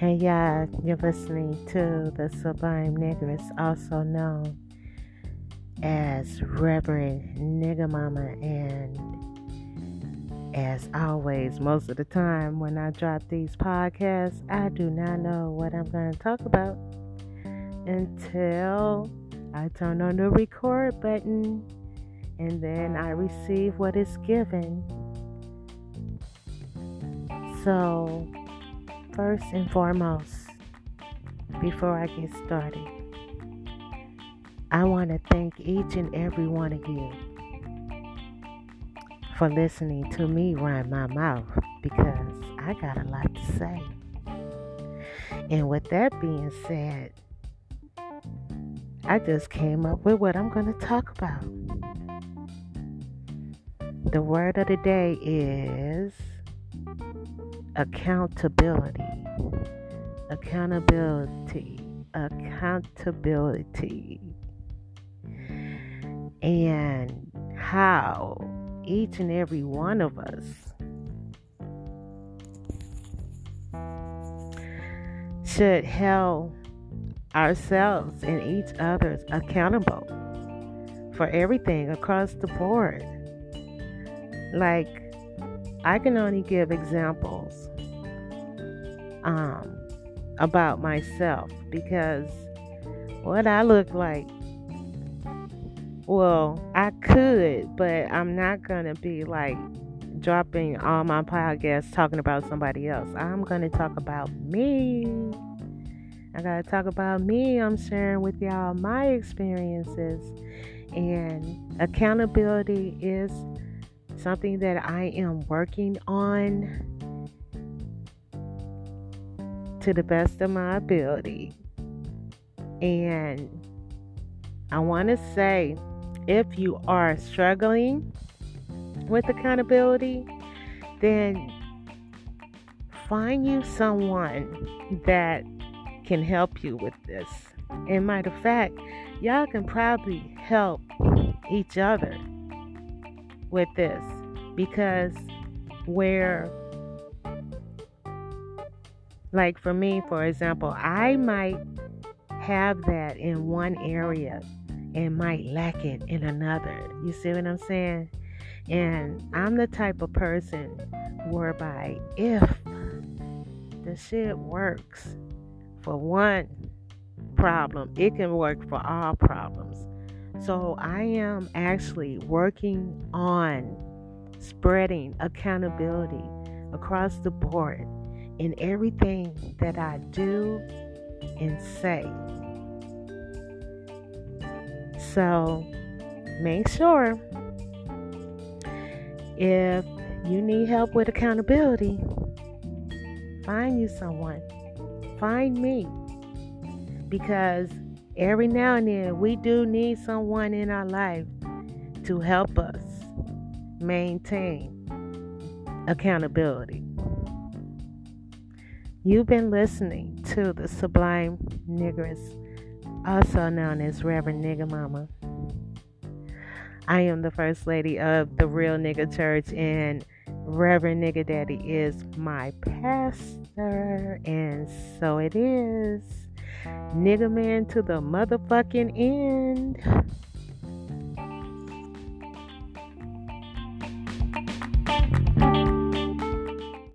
Hey y'all, you're listening to the Sublime Niggress, also known as Reverend Nigga Mama, and as always, most of the time when I drop these podcasts, I do not know what I'm going to talk about until I turn on the record button and then I receive what is given. So, first and foremost, before I get started, I want to thank each and every one of you for listening to me run my mouth because I got a lot to say. And with that being said, I just came up with what I'm going to talk about. The word of the day is accountability. Accountability. Accountability. And how each and every one of us should hold ourselves and each others accountable for everything across the board. Like, I can only give examples um, about myself because what I look like, well, I could, but I'm not going to be like dropping all my podcasts talking about somebody else. I'm going to talk about me. I got to talk about me. I'm sharing with y'all my experiences. And accountability is something that I am working on to the best of my ability. And I want to say if you are struggling with accountability, then find you someone that can help you with this. And matter of fact, y'all can probably help each other with this because where like for me for example i might have that in one area and might lack it in another. You see what i'm saying? And i'm the type of person whereby if the shit works for one problem it can work for all problems so I am actually working on spreading accountability across the board in everything that I do and say. So make sure if you need help with accountability, find you someone. Find me. Because every now and then we do need someone in our life to help us maintain accountability. You've been listening to the Sublime Niggress, also known as Reverend Nigga Mama. I am the First Lady of the Real Nigga Church, and Reverend Nigga Daddy is my pastor, and so it is. Nigga man to the motherfucking end.